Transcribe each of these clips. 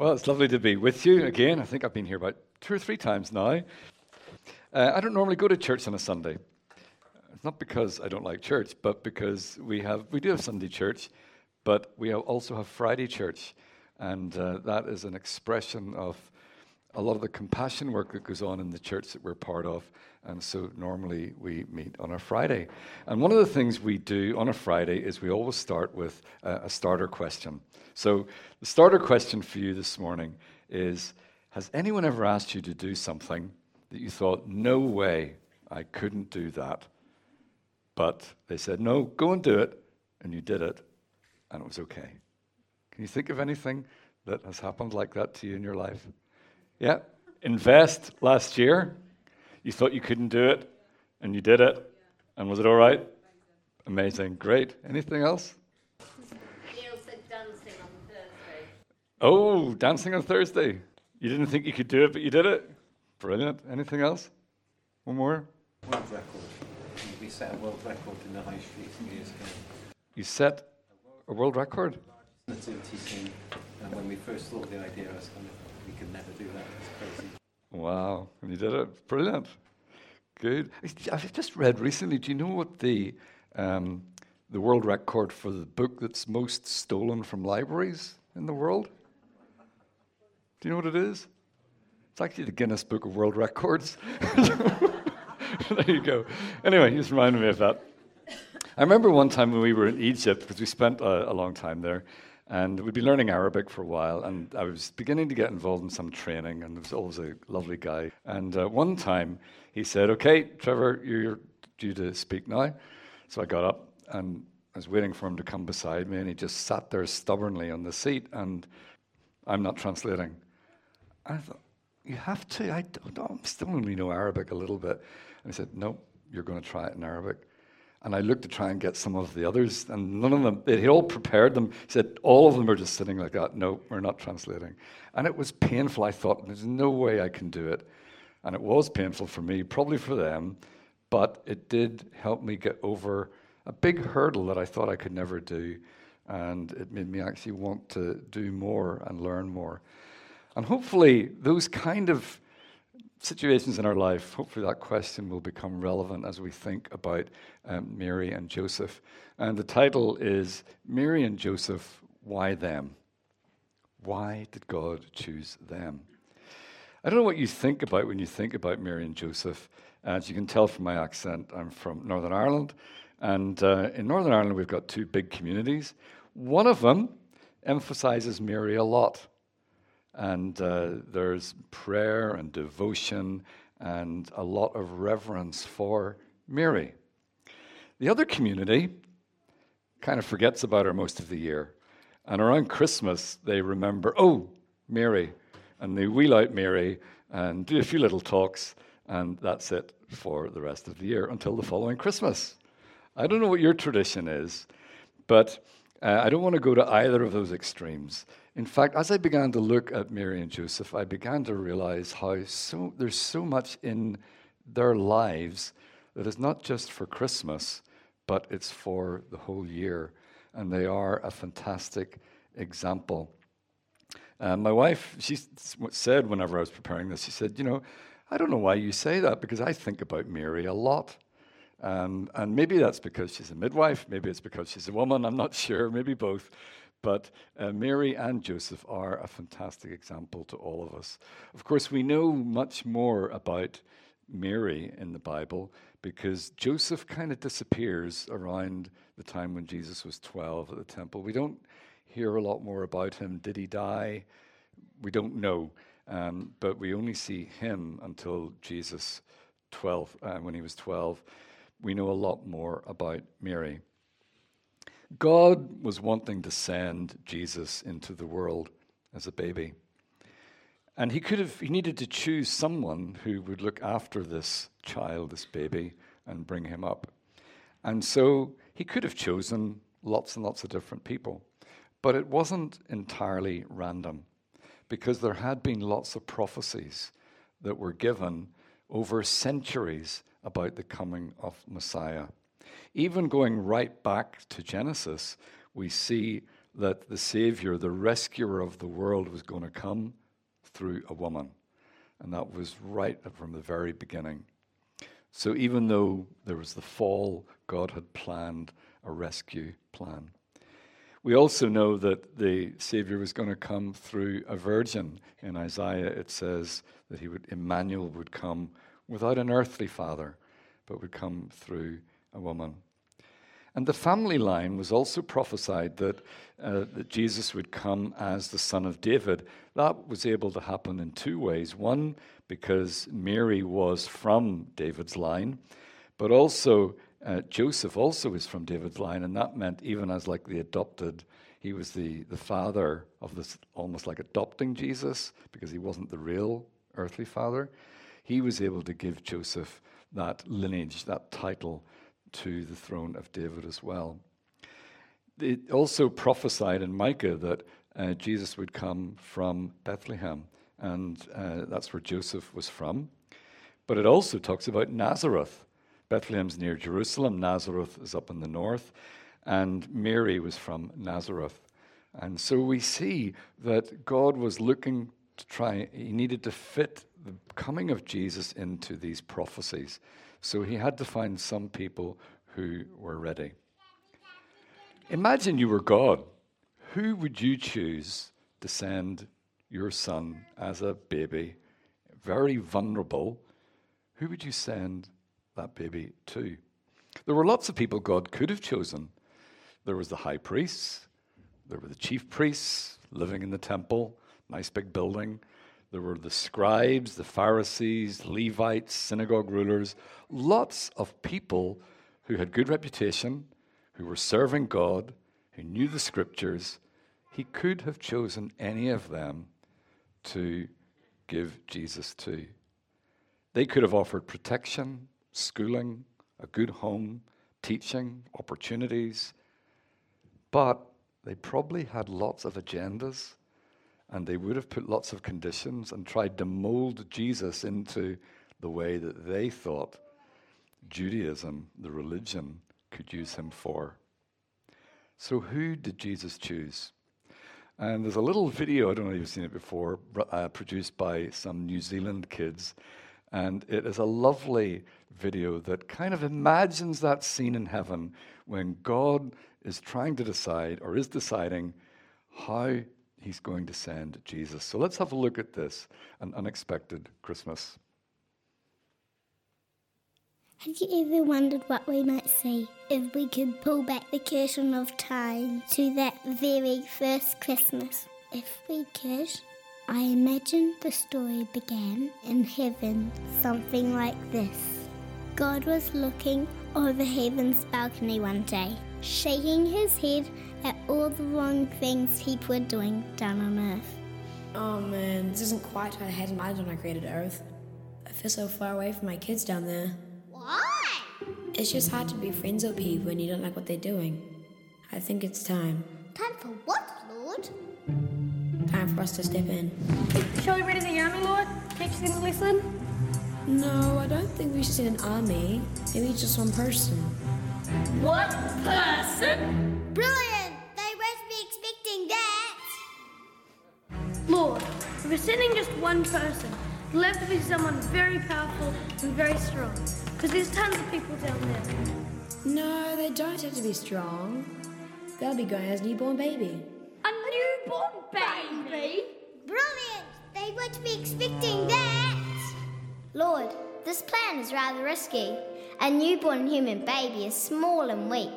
Well, it's lovely to be with you again. I think I've been here about two or three times now. Uh, I don't normally go to church on a Sunday. It's not because I don't like church, but because we have we do have Sunday church, but we also have Friday church, and uh, that is an expression of a lot of the compassion work that goes on in the church that we're part of. And so normally we meet on a Friday. And one of the things we do on a Friday is we always start with a, a starter question. So the starter question for you this morning is Has anyone ever asked you to do something that you thought, no way, I couldn't do that? But they said, no, go and do it. And you did it, and it was okay. Can you think of anything that has happened like that to you in your life? Yeah. Invest last year. You thought you couldn't do it, and you did it. And was it all right? Amazing. Great. Anything else? Neil said dancing on Thursday. Oh, dancing on Thursday. You didn't think you could do it, but you did it. Brilliant. Anything else? One more? World record. We set a world record in the high street some years ago. You set a world record? Nativity scene. And when we first thought the idea, I was kind of, could never do that. It's crazy. Wow. And you did it. Brilliant. Good. I've just read recently, do you know what the, um, the world record for the book that's most stolen from libraries in the world? Do you know what it is? It's actually the Guinness Book of World Records. there you go. Anyway, just reminded me of that. I remember one time when we were in Egypt, because we spent a, a, long time there, and we'd been learning Arabic for a while, and I was beginning to get involved in some training, and there was always a lovely guy. And uh, one time he said, Okay, Trevor, you're due to speak now. So I got up and I was waiting for him to come beside me, and he just sat there stubbornly on the seat, and I'm not translating. I thought, You have to. I don't, I still only know Arabic a little bit. And he said, No, you're going to try it in Arabic. And I looked to try and get some of the others, and none of them, he all prepared them. He said, All of them are just sitting like that. No, we're not translating. And it was painful. I thought, There's no way I can do it. And it was painful for me, probably for them, but it did help me get over a big hurdle that I thought I could never do. And it made me actually want to do more and learn more. And hopefully, those kind of situations in our life, hopefully that question will become relevant as we think about um, Mary and Joseph. And the title is Mary and Joseph, Why Them? Why did God choose them? I don't know what you think about when you think about Mary and Joseph. As you can tell from my accent, I'm from Northern Ireland. And uh, in Northern Ireland, we've got two big communities. One of them emphasizes Mary a lot. And uh, there's prayer and devotion and a lot of reverence for Mary. The other community kind of forgets about her most of the year. And around Christmas, they remember, oh, Mary. And they wheel out Mary and do a few little talks, and that's it for the rest of the year until the following Christmas. I don't know what your tradition is, but uh, I don't want to go to either of those extremes. In fact, as I began to look at Mary and Joseph, I began to realize how so, there's so much in their lives that is not just for Christmas, but it's for the whole year. And they are a fantastic example. Uh, my wife, she said whenever I was preparing this, she said, You know, I don't know why you say that because I think about Mary a lot. Um, and maybe that's because she's a midwife, maybe it's because she's a woman, I'm not sure, maybe both. But uh, Mary and Joseph are a fantastic example to all of us. Of course, we know much more about Mary in the Bible because Joseph kind of disappears around the time when Jesus was 12 at the temple. We don't hear a lot more about him. Did he die? We don't know. Um, but we only see him until Jesus 12, uh, when he was 12. We know a lot more about Mary. God was wanting to send Jesus into the world as a baby. And he could have, he needed to choose someone who would look after this child, this baby, and bring him up. And so he could have chosen lots and lots of different people. But it wasn't entirely random because there had been lots of prophecies that were given over centuries about the coming of Messiah. Even going right back to Genesis, we see that the Savior, the rescuer of the world, was going to come through a woman. And that was right from the very beginning. So even though there was the fall, God had planned a rescue plan. We also know that the Savior was going to come through a virgin. In Isaiah, it says that he would, Emmanuel would come without an earthly father, but would come through a woman. And the family line was also prophesied that, uh, that Jesus would come as the son of David. That was able to happen in two ways. One, because Mary was from David's line, but also uh, Joseph also is from David's line, and that meant even as like the adopted, he was the, the father of this, almost like adopting Jesus, because he wasn't the real earthly father. He was able to give Joseph that lineage, that title to the throne of David as well. It also prophesied in Micah that uh, Jesus would come from Bethlehem, and uh, that's where Joseph was from. But it also talks about Nazareth. Bethlehem's near Jerusalem, Nazareth is up in the north, and Mary was from Nazareth. And so we see that God was looking to try, he needed to fit the coming of Jesus into these prophecies. So he had to find some people who were ready. Imagine you were God. Who would you choose to send your son as a baby, very vulnerable? Who would you send that baby to? There were lots of people God could have chosen. There was the high priests, there were the chief priests living in the temple, nice big building. There were the scribes, the Pharisees, Levites, synagogue rulers, lots of people who had good reputation, who were serving God, who knew the scriptures. He could have chosen any of them to give Jesus to. They could have offered protection, schooling, a good home, teaching, opportunities, but they probably had lots of agendas and they would have put lots of conditions and tried to mold Jesus into the way that they thought Judaism, the religion, could use him for. So, who did Jesus choose? And there's a little video, I don't know if you've seen it before, uh, produced by some New Zealand kids. And it is a lovely video that kind of imagines that scene in heaven when God is trying to decide or is deciding how he's going to send Jesus. So let's have a look at this an unexpected Christmas. Have you ever wondered what we might see if we could pull back the curtain of time to that very first Christmas? If we could, I imagine the story began in heaven, something like this. God was looking over heaven's balcony one day, shaking his head at all the wrong things people are doing down on Earth. Oh man, this isn't quite what I had in mind when I created Earth. I feel so far away from my kids down there. Why? It's just hard to be friends with people when you don't like what they're doing. I think it's time. Time for what, Lord? Time for us to step in. Shall we ready the army, Lord? Teach them a lesson? No, I don't think we should send an army. Maybe just one person. One person? Brilliant! If we're sending just one person, it'll have to be someone very powerful and very strong. Because there's tons of people down there. No, they don't have to be strong. They'll be going as newborn baby. A newborn baby? Brilliant! They won't be expecting that! Lord, this plan is rather risky. A newborn human baby is small and weak.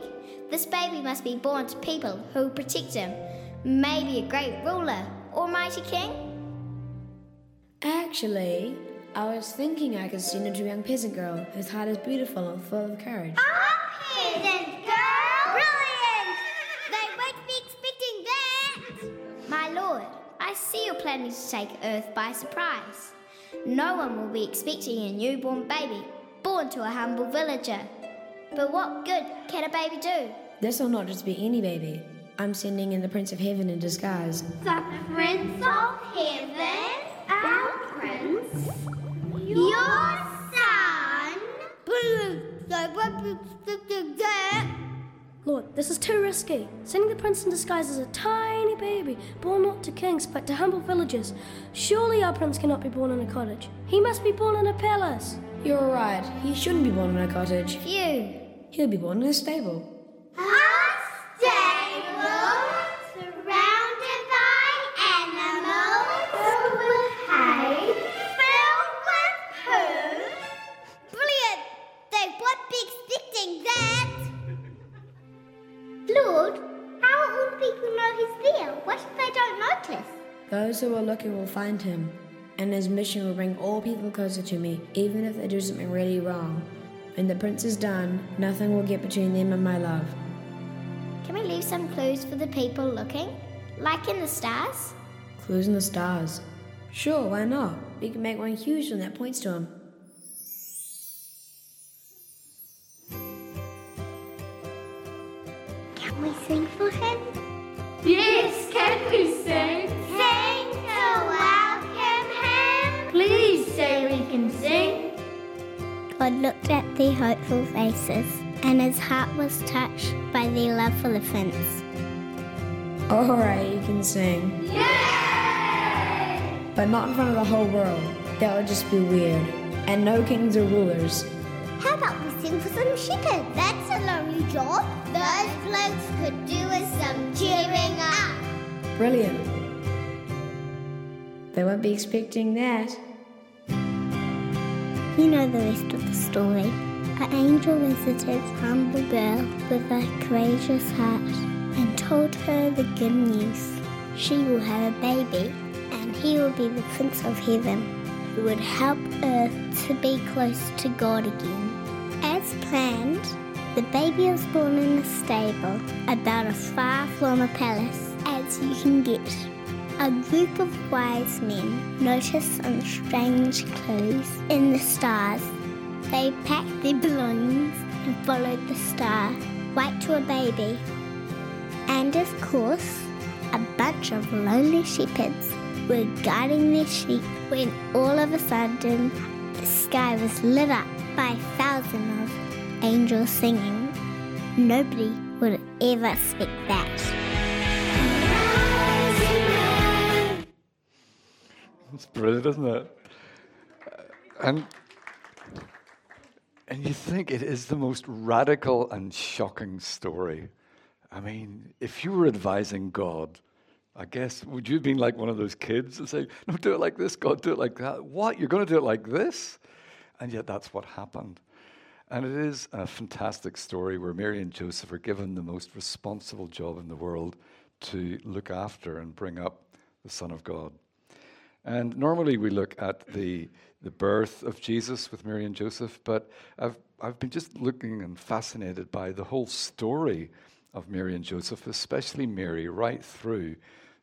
This baby must be born to people who protect him. Maybe a great ruler or mighty king? Actually, I was thinking I could send it to a young peasant girl whose heart is beautiful and full of courage. A peasant girl! Brilliant! They won't be expecting that! My lord, I see you're planning to take Earth by surprise. No one will be expecting a newborn baby born to a humble villager. But what good can a baby do? This will not just be any baby. I'm sending in the Prince of Heaven in disguise. The Prince of Heaven? Our Prince? Your son? Brilliant! They won't be expecting that! Lord, this is too risky. Sending the prince in disguise as a tiny baby, born not to kings but to humble villagers. Surely our prince cannot be born in a cottage. He must be born in a palace. You're right. He shouldn't be born in a cottage. Phew. He'll be born in a stable. Who are looking will find him, and his mission will bring all people closer to me, even if they do something really wrong. When the prince is done, nothing will get between them and my love. Can we leave some clues for the people looking? Like in the stars? Clues in the stars. Sure, why not? We can make one huge one that points to him. Can we sing for him? Yes, can we sing? Sing say we can sing. God looked at their hopeful faces, and his heart was touched by their love for the prince. Alright, you can sing. But not in front of the whole world. That would just be weird. And no kings or rulers. How about we sing for some shepherds? That's a lonely job. Those blokes could do with some cheering up. Brilliant. They won't be expecting that. You know the rest of the story. An angel visited humble girl with a courageous heart and told her the good news. She will have a baby, and he will be the Prince of Heaven, who would help Earth to be close to God again. As planned, the baby was born in a stable about as far from a palace as you can get. A group of wise men noticed some strange clues in the stars. They packed their belongings and followed the star right to a baby. And of course, a bunch of lonely shepherds were guarding their sheep when all of a sudden the sky was lit up by thousands of angels singing. Nobody would ever expect that. It's brilliant, isn't it? And and you think it is the most radical and shocking story. I mean, if you were advising God, I guess would you have been like one of those kids and say, "No, do it like this, God, do it like that." What? You're going to do it like this? And yet that's what happened. And it is a fantastic story where Mary and Joseph are given the most responsible job in the world to look after and bring up the Son of God. And normally we look at the, the birth of Jesus with Mary and Joseph, but I've, I've been just looking and fascinated by the whole story of Mary and Joseph, especially Mary, right through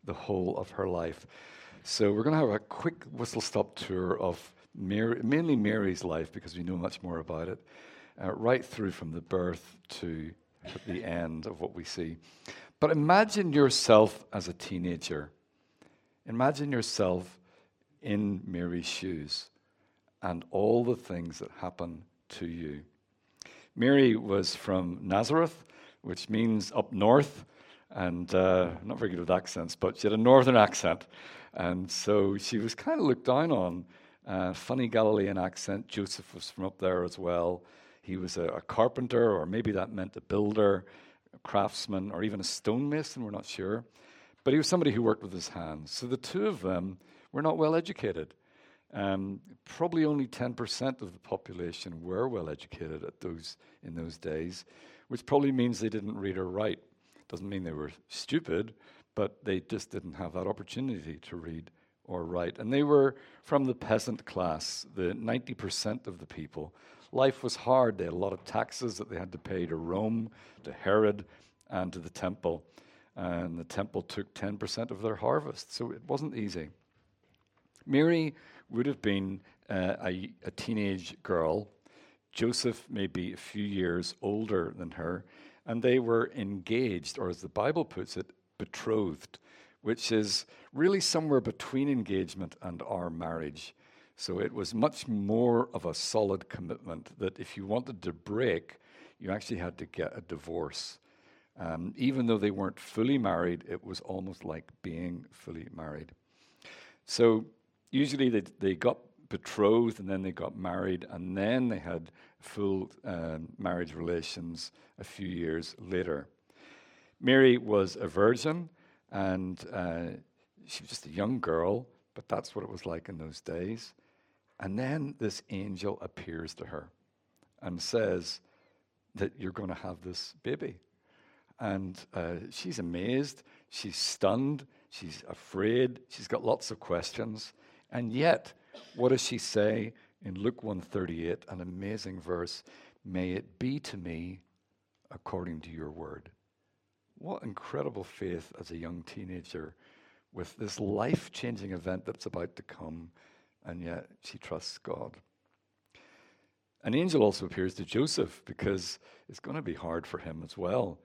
the whole of her life. So we're going to have a quick whistle stop tour of Mary, mainly Mary's life because we know much more about it, uh, right through from the birth to the end of what we see. But imagine yourself as a teenager. Imagine yourself in Mary's shoes and all the things that happen to you. Mary was from Nazareth, which means up north, and uh, not very good with accents, but she had a northern accent. And so she was kind of looked down on. Uh, funny Galilean accent. Joseph was from up there as well. He was a, a carpenter, or maybe that meant a builder, a craftsman, or even a stonemason, we're not sure. But he was somebody who worked with his hands. So the two of them were not well educated. Um, probably only 10% of the population were well educated at those, in those days, which probably means they didn't read or write. Doesn't mean they were stupid, but they just didn't have that opportunity to read or write. And they were from the peasant class, the 90% of the people. Life was hard. They had a lot of taxes that they had to pay to Rome, to Herod, and to the temple. And the temple took 10% of their harvest, so it wasn't easy. Mary would have been uh, a, a teenage girl. Joseph may be a few years older than her, and they were engaged, or as the Bible puts it, betrothed, which is really somewhere between engagement and our marriage. So it was much more of a solid commitment that if you wanted to break, you actually had to get a divorce. Um, even though they weren't fully married, it was almost like being fully married. So usually they, they got betrothed and then they got married and then they had full um, marriage relations a few years later. Mary was a virgin and uh, she was just a young girl, but that's what it was like in those days. And then this angel appears to her and says that you're going to have this baby. And uh, she's amazed, she's stunned, she's afraid, she's got lots of questions. And yet, what does she say in Luke 138, an amazing verse? May it be to me according to your word. What incredible faith as a young teenager with this life changing event that's about to come, and yet she trusts God. An angel also appears to Joseph because it's going to be hard for him as well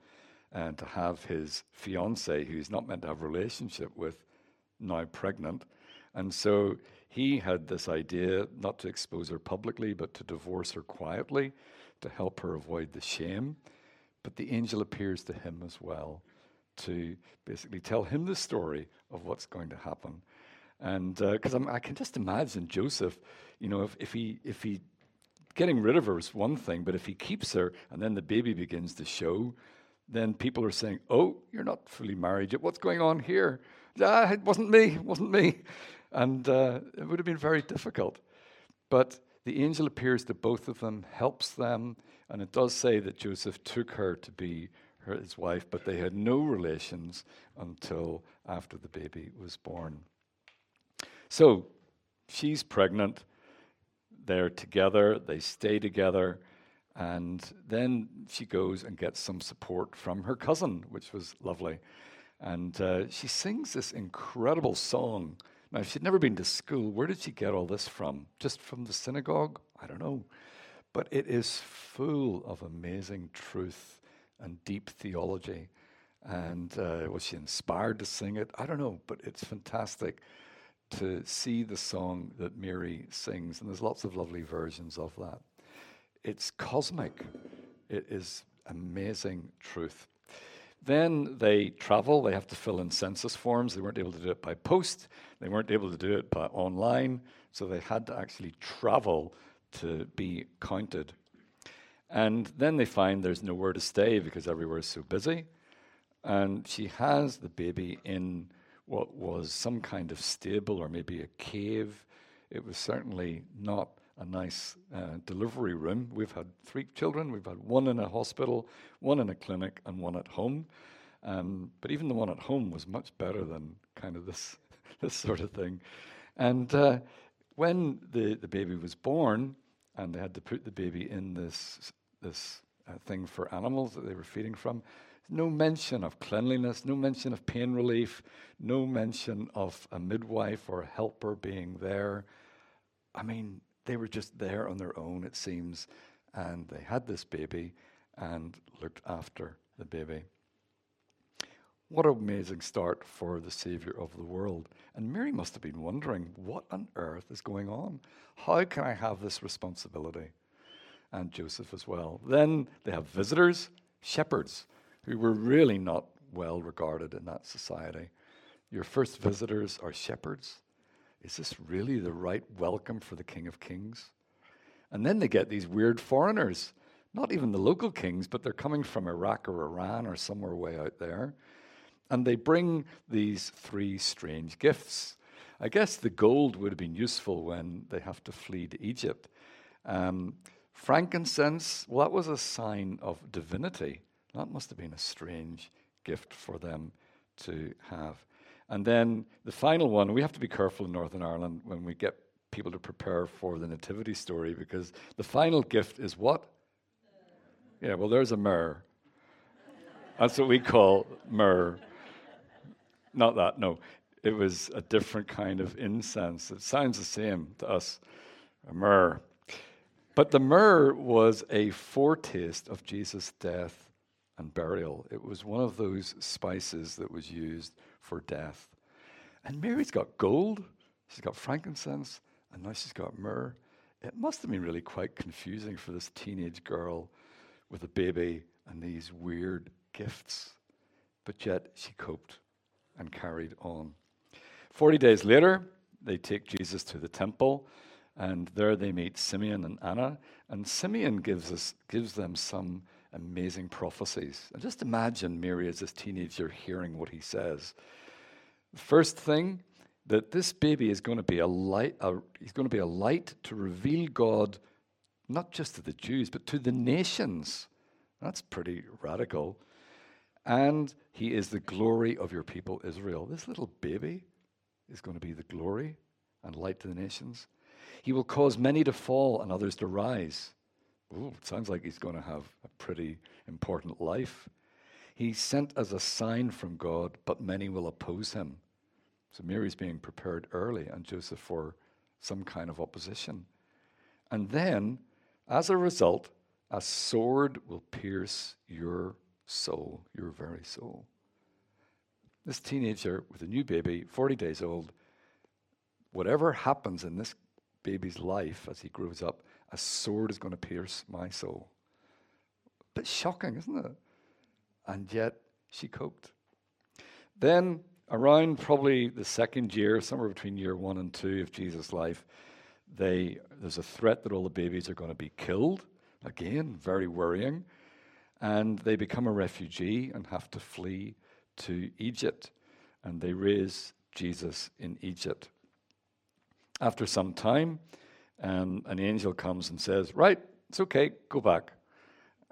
and to have his fiancee, who he's not meant to have a relationship with, now pregnant. And so he had this idea not to expose her publicly, but to divorce her quietly to help her avoid the shame. But the angel appears to him as well to basically tell him the story of what's going to happen. And because uh, I can just imagine Joseph, you know, if, if he if he getting rid of her is one thing, but if he keeps her and then the baby begins to show, then people are saying, "Oh, you're not fully married yet. What's going on here?" Ah, it wasn't me. It wasn't me. And uh, it would have been very difficult. But the angel appears to both of them, helps them, and it does say that Joseph took her to be her, his wife, but they had no relations until after the baby was born. So she's pregnant. They're together. They stay together. And then she goes and gets some support from her cousin, which was lovely. And uh, she sings this incredible song. Now, she'd never been to school. Where did she get all this from? Just from the synagogue? I don't know. But it is full of amazing truth and deep theology. And uh, was she inspired to sing it? I don't know, but it's fantastic to see the song that Mary sings. And there's lots of lovely versions of that it's cosmic. It is amazing truth. Then they travel, they have to fill in census forms. They weren't able to do it by post, they weren't able to do it by online, so they had to actually travel to be counted. And then they find there's nowhere to stay because everywhere is so busy. And she has the baby in what was some kind of stable or maybe a cave. It was certainly not a nice uh, delivery room. We've had three children. We've had one in a hospital, one in a clinic, and one at home. Um, but even the one at home was much better than kind of this this sort of thing. And uh, when the, the baby was born, and they had to put the baby in this this uh, thing for animals that they were feeding from, no mention of cleanliness, no mention of pain relief, no mention of a midwife or a helper being there. I mean, they were just there on their own, it seems, and they had this baby and looked after the baby. What an amazing start for the Savior of the world. And Mary must have been wondering, what on earth is going on? How can I have this responsibility? And Joseph as well. Then they have visitors, shepherds, who were really not well regarded in that society. Your first visitors are shepherds. Is this really the right welcome for the King of Kings? And then they get these weird foreigners, not even the local kings, but they're coming from Iraq or Iran or somewhere way out there. And they bring these three strange gifts. I guess the gold would have been useful when they have to flee to Egypt. Um, frankincense, well, that was a sign of divinity. That must have been a strange gift for them to have. And then the final one, we have to be careful in Northern Ireland when we get people to prepare for the nativity story because the final gift is what? Yeah, well, there's a myrrh. That's what we call myrrh. Not that, no. It was a different kind of incense. It sounds the same to us, a myrrh. But the myrrh was a foretaste of Jesus' death and burial. It was one of those spices that was used for death. And Mary's got gold, she's got frankincense, and now she's got myrrh. It must have been really quite confusing for this teenage girl with a baby and these weird gifts. But yet she coped and carried on. Forty days later, they take Jesus to the temple, and there they meet Simeon and Anna. And Simeon gives, us, gives them some amazing prophecies. And just imagine Mary as this teenager hearing what he says. First thing, that this baby is going to be a light, a, he's going to be a light to reveal God, not just to the Jews, but to the nations. That's pretty radical. And he is the glory of your people, Israel. This little baby is going to be the glory and light to the nations. He will cause many to fall and others to rise. Ooh, it sounds like he's going to have pretty important life. He's sent as a sign from God, but many will oppose him. So Mary's being prepared early, and Joseph for some kind of opposition. And then, as a result, a sword will pierce your soul, your very soul. This teenager with a new baby, 40 days old, whatever happens in this baby's life as he grows up, a sword is going to pierce my soul. Bit shocking, isn't it? And yet she coped. Then, around probably the second year, somewhere between year one and two of Jesus' life, they, there's a threat that all the babies are going to be killed. Again, very worrying. And they become a refugee and have to flee to Egypt. And they raise Jesus in Egypt. After some time, um, an angel comes and says, Right, it's okay, go back.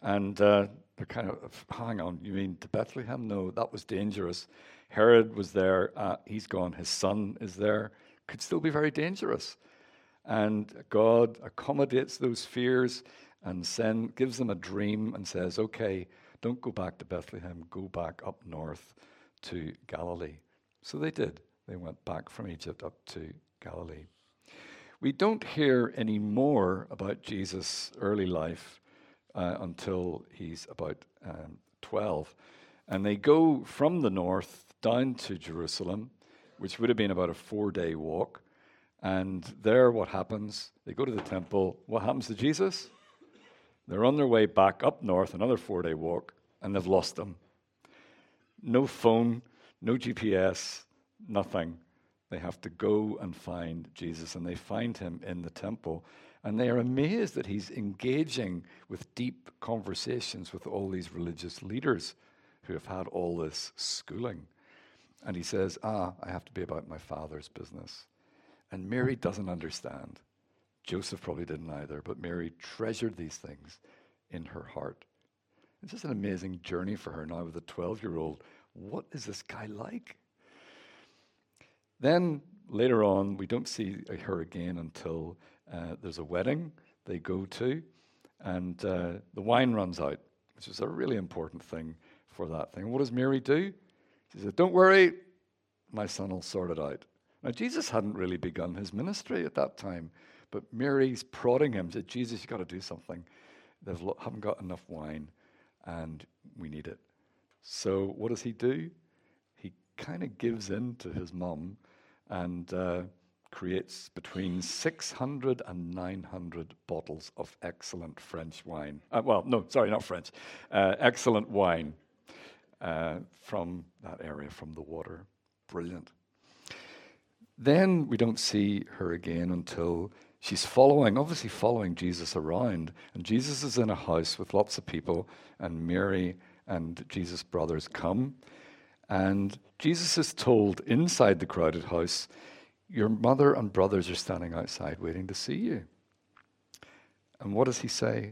And uh, they're kind of, hang on, you mean to Bethlehem? No, that was dangerous. Herod was there, uh, he's gone, his son is there. Could still be very dangerous. And God accommodates those fears and send, gives them a dream and says, Okay, don't go back to Bethlehem, go back up north to Galilee. So they did. They went back from Egypt up to Galilee. We don't hear any more about Jesus' early life uh, until he's about um, 12. And they go from the north down to Jerusalem, which would have been about a four day walk. And there, what happens? They go to the temple. What happens to Jesus? They're on their way back up north, another four day walk, and they've lost him. No phone, no GPS, nothing. They have to go and find Jesus, and they find him in the temple. And they are amazed that he's engaging with deep conversations with all these religious leaders who have had all this schooling. And he says, Ah, I have to be about my father's business. And Mary doesn't understand. Joseph probably didn't either, but Mary treasured these things in her heart. It's just an amazing journey for her now with a 12 year old. What is this guy like? Then later on, we don't see her again until uh, there's a wedding they go to, and uh, the wine runs out, which is a really important thing for that thing. What does Mary do? She says, Don't worry, my son will sort it out. Now, Jesus hadn't really begun his ministry at that time, but Mary's prodding him, said, Jesus, you've got to do something. They haven't got enough wine, and we need it. So, what does he do? He kind of gives in to his mum and uh, creates between 600 and 900 bottles of excellent French wine. Uh, well, no, sorry, not French. Uh, excellent wine uh, from that area, from the water. Brilliant. Then we don't see her again until she's following, obviously following Jesus around. And Jesus is in a house with lots of people, and Mary and Jesus' brothers come. And Jesus is told inside the crowded house, Your mother and brothers are standing outside waiting to see you. And what does he say?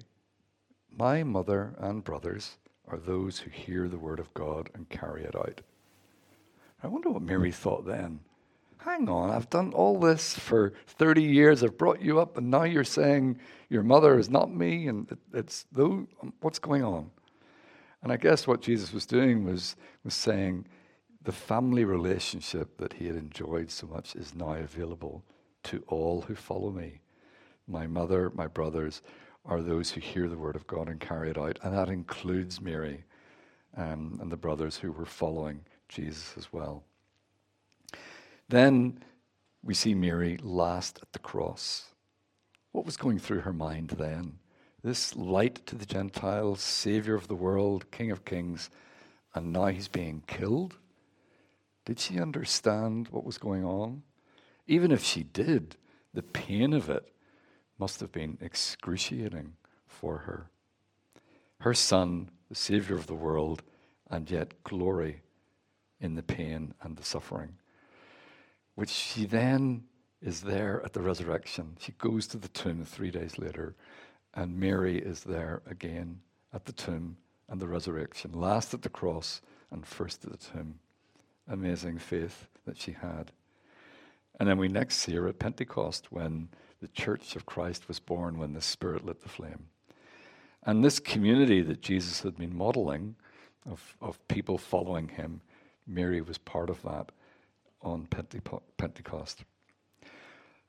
My mother and brothers are those who hear the word of God and carry it out. I wonder what Mary thought then. Hang on, I've done all this for 30 years. I've brought you up, and now you're saying your mother is not me, and it, it's though. What's going on? And I guess what Jesus was doing was, was saying the family relationship that he had enjoyed so much is now available to all who follow me. My mother, my brothers are those who hear the word of God and carry it out. And that includes Mary um, and the brothers who were following Jesus as well. Then we see Mary last at the cross. What was going through her mind then? This light to the Gentiles, Savior of the world, King of kings, and now he's being killed? Did she understand what was going on? Even if she did, the pain of it must have been excruciating for her. Her son, the Savior of the world, and yet glory in the pain and the suffering, which she then is there at the resurrection. She goes to the tomb three days later, and Mary is there again at the tomb and the resurrection, last at the cross and first at the tomb. Amazing faith that she had. And then we next see her at Pentecost when the church of Christ was born, when the Spirit lit the flame. And this community that Jesus had been modeling of, of people following him, Mary was part of that on Pentecost.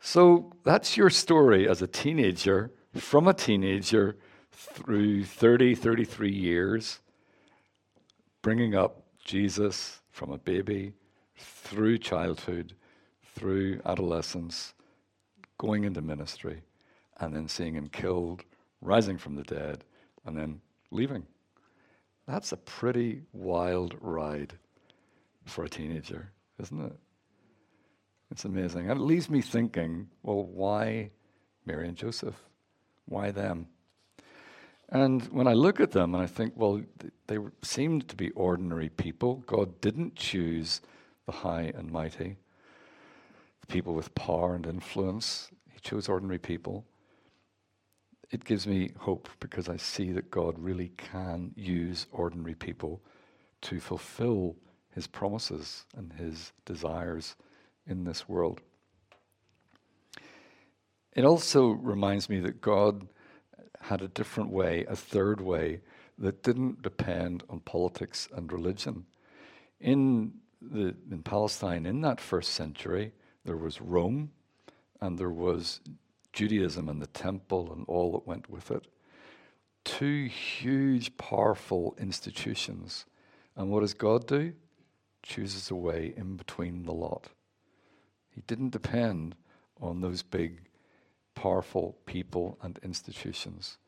So that's your story as a teenager, from a teenager through 30, 33 years, bringing up Jesus from a baby through childhood, through adolescence, going into ministry, and then seeing him killed, rising from the dead, and then leaving. That's a pretty wild ride for a teenager, isn't it? It's amazing. And it leaves me thinking, well, why Mary and Joseph? Why them? And when I look at them and I think, well, they seemed to be ordinary people. God didn't choose the high and mighty, the people with power and influence. He chose ordinary people. It gives me hope because I see that God really can use ordinary people to fulfill his promises and his desires in this world. It also reminds me that God had a different way, a third way, that didn't depend on politics and religion. In, the, in Palestine, in that first century, there was Rome and there was Judaism and the temple and all that went with it. Two huge, powerful institutions. And what does God do? Chooses a way in between the lot. He didn't depend on those big powerful people and institutions.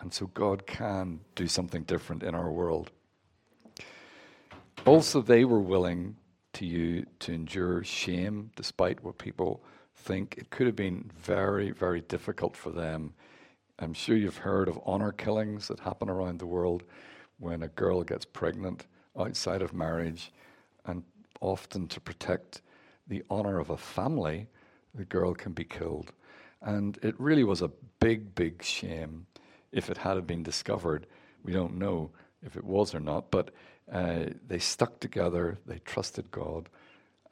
And so God can do something different in our world. Also, they were willing to you to endure shame despite what people think. It could have been very, very difficult for them. I'm sure you've heard of honor killings that happen around the world when a girl gets pregnant outside of marriage, and often to protect the honor of a family, the girl can be killed. And it really was a big, big shame if it had been discovered. We don't know if it was or not, but uh, they stuck together, they trusted God,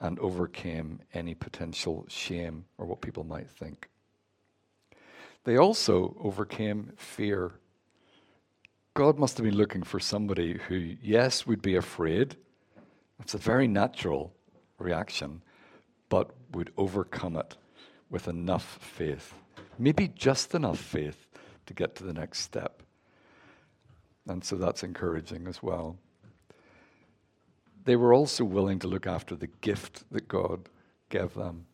and overcame any potential shame or what people might think. They also overcame fear. God must have been looking for somebody who, yes, would be afraid. It's a very natural reaction, but would overcome it with enough faith, maybe just enough faith to get to the next step. And so that's encouraging as well. They were also willing to look after the gift that God gave them.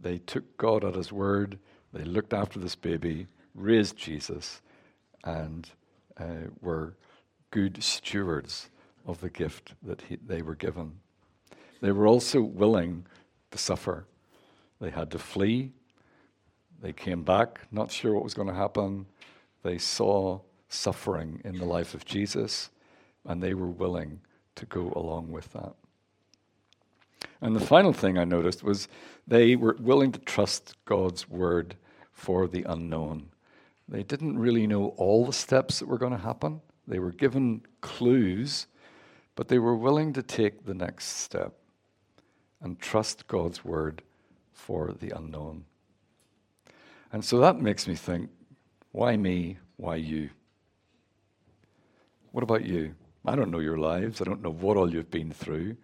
They took God at His word, they looked after this baby, raised Jesus, and uh, were good stewards of the gift that he, they were given. They were also willing to suffer. They had to flee. They came back, not sure what was going to happen. They saw suffering in the life of Jesus, and they were willing to go along with that. And the final thing I noticed was they were willing to trust God's word for the unknown. They didn't really know all the steps that were going to happen. They were given clues, but they were willing to take the next step and trust God's word for the unknown. And so that makes me think why me? Why you? What about you? I don't know your lives. I don't know what all you've been through.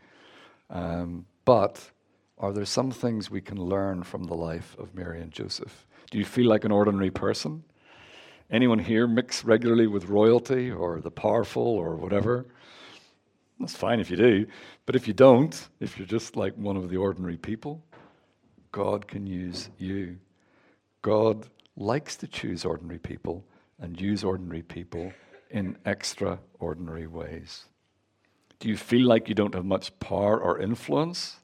Um, but are there some things we can learn from the life of Mary and Joseph? Do you feel like an ordinary person? Anyone here mix regularly with royalty or the powerful or whatever? That's fine if you do. But if you don't, if you're just like one of the ordinary people, God can use you. God likes to choose ordinary people and use ordinary people in extraordinary ways. Do you feel like you don't have much power or influence?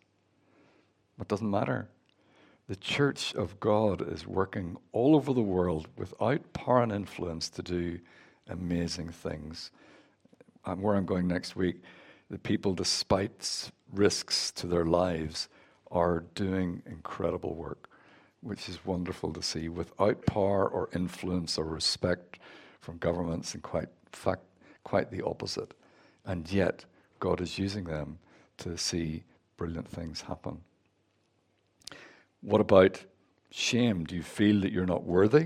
It doesn't matter. The church of God is working all over the world without power and influence to do amazing things. And where I'm going next week, the people, despite risks to their lives, are doing incredible work, which is wonderful to see without power or influence or respect from governments, and quite fact, quite the opposite. And yet, God is using them to see brilliant things happen. What about shame? Do you feel that you're not worthy?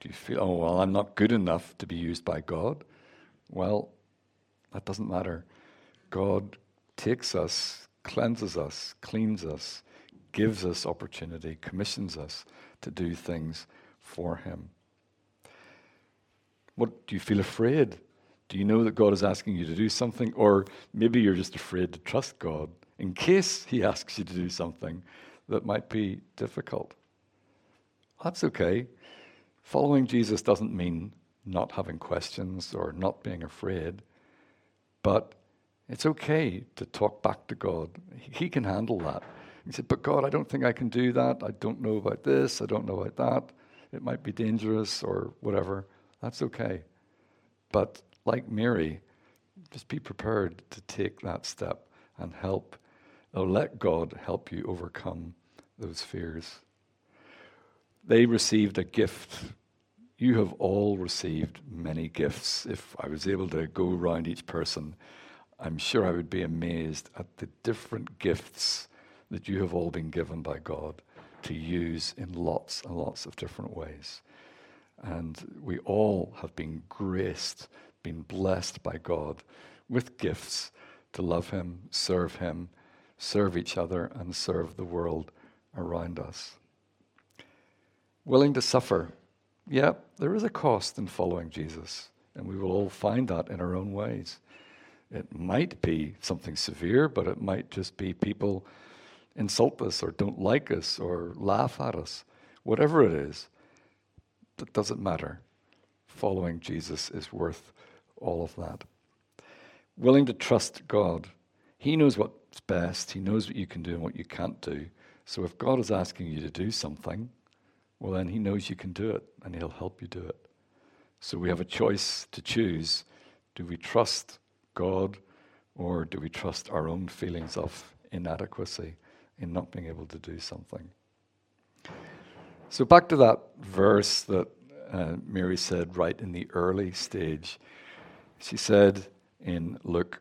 Do you feel, oh, well, I'm not good enough to be used by God? Well, that doesn't matter. God takes us, cleanses us, cleans us, gives us opportunity, commissions us to do things for Him. What do you feel afraid? Do you know that God is asking you to do something? Or maybe you're just afraid to trust God in case He asks you to do something that might be difficult. That's okay. Following Jesus doesn't mean not having questions or not being afraid, but it's okay to talk back to God. He can handle that. He said, But God, I don't think I can do that. I don't know about this. I don't know about that. It might be dangerous or whatever. That's okay. But like Mary, just be prepared to take that step and help, or let God help you overcome those fears. They received a gift. You have all received many gifts. If I was able to go around each person, I'm sure I would be amazed at the different gifts that you have all been given by God to use in lots and lots of different ways. And we all have been graced, been blessed by God with gifts to love Him, serve Him, serve each other, and serve the world around us. Willing to suffer. Yeah, there is a cost in following Jesus, and we will all find that in our own ways. It might be something severe, but it might just be people insult us or don't like us or laugh at us. Whatever it is, it doesn't matter. Following Jesus is worth all of that. Willing to trust God. He knows what's best, He knows what you can do and what you can't do. So if God is asking you to do something, well, then He knows you can do it and He'll help you do it. So we have a choice to choose. Do we trust God or do we trust our own feelings of inadequacy in not being able to do something? So back to that verse that uh, Mary said right in the early stage. She said in Luke,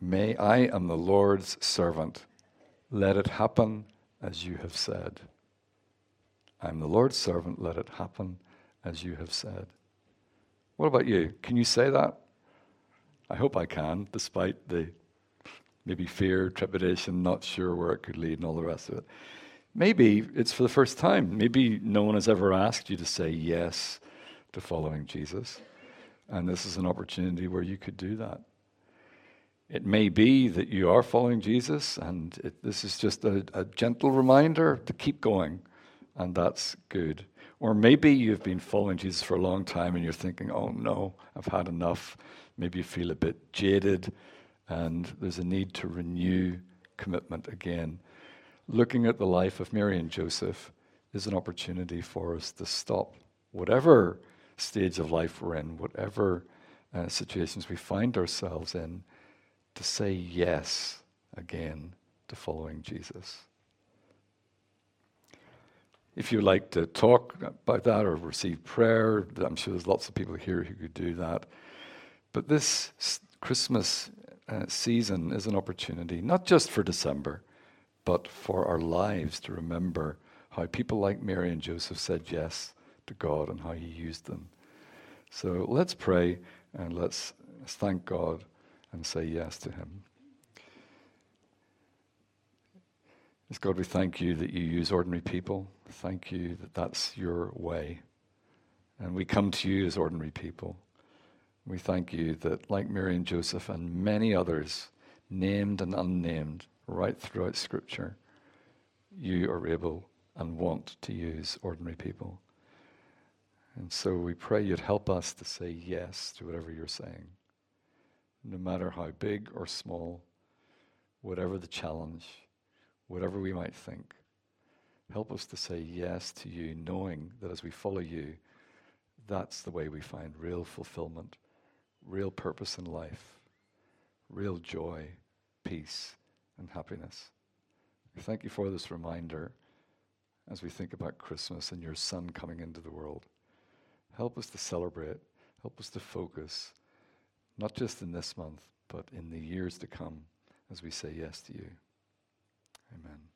May I am the Lord's servant. Let it happen as you have said. I'm the Lord's servant. Let it happen as you have said. What about you? Can you say that? I hope I can, despite the maybe fear, trepidation, not sure where it could lead, and all the rest of it. Maybe it's for the first time. Maybe no one has ever asked you to say yes to following Jesus. And this is an opportunity where you could do that. It may be that you are following Jesus, and it, this is just a, a gentle reminder to keep going, and that's good. Or maybe you've been following Jesus for a long time and you're thinking, oh no, I've had enough. Maybe you feel a bit jaded, and there's a need to renew commitment again looking at the life of Mary and Joseph is an opportunity for us to stop whatever stage of life we're in, whatever uh, situations we find ourselves in, to say yes again to following Jesus. If you'd like to talk about that or receive prayer, I'm sure there's lots of people here who could do that. But this Christmas uh, season is an opportunity, not just for December but for our lives to remember how people like Mary and Joseph said yes to God and how He used them. So let's pray and let's thank God and say yes to Him. Yes, God, we thank you that you use ordinary people. Thank you that that's your way. And we come to you as ordinary people. We thank you that, like Mary and Joseph and many others, named and unnamed, right throughout Scripture, you are able and want to use ordinary people. And so we pray you'd help us to say yes to whatever you're saying. no matter how big or small, whatever the challenge, whatever we might think. Help us to say yes to you, knowing that as we follow you, that's the way we find real fulfillment, real purpose in life, real joy, peace, and happiness. We Thank you for this reminder as we think about Christmas and your Son coming into the world. Help us to celebrate, help us to focus, not just in this month, but in the years to come as we say yes to you. Amen.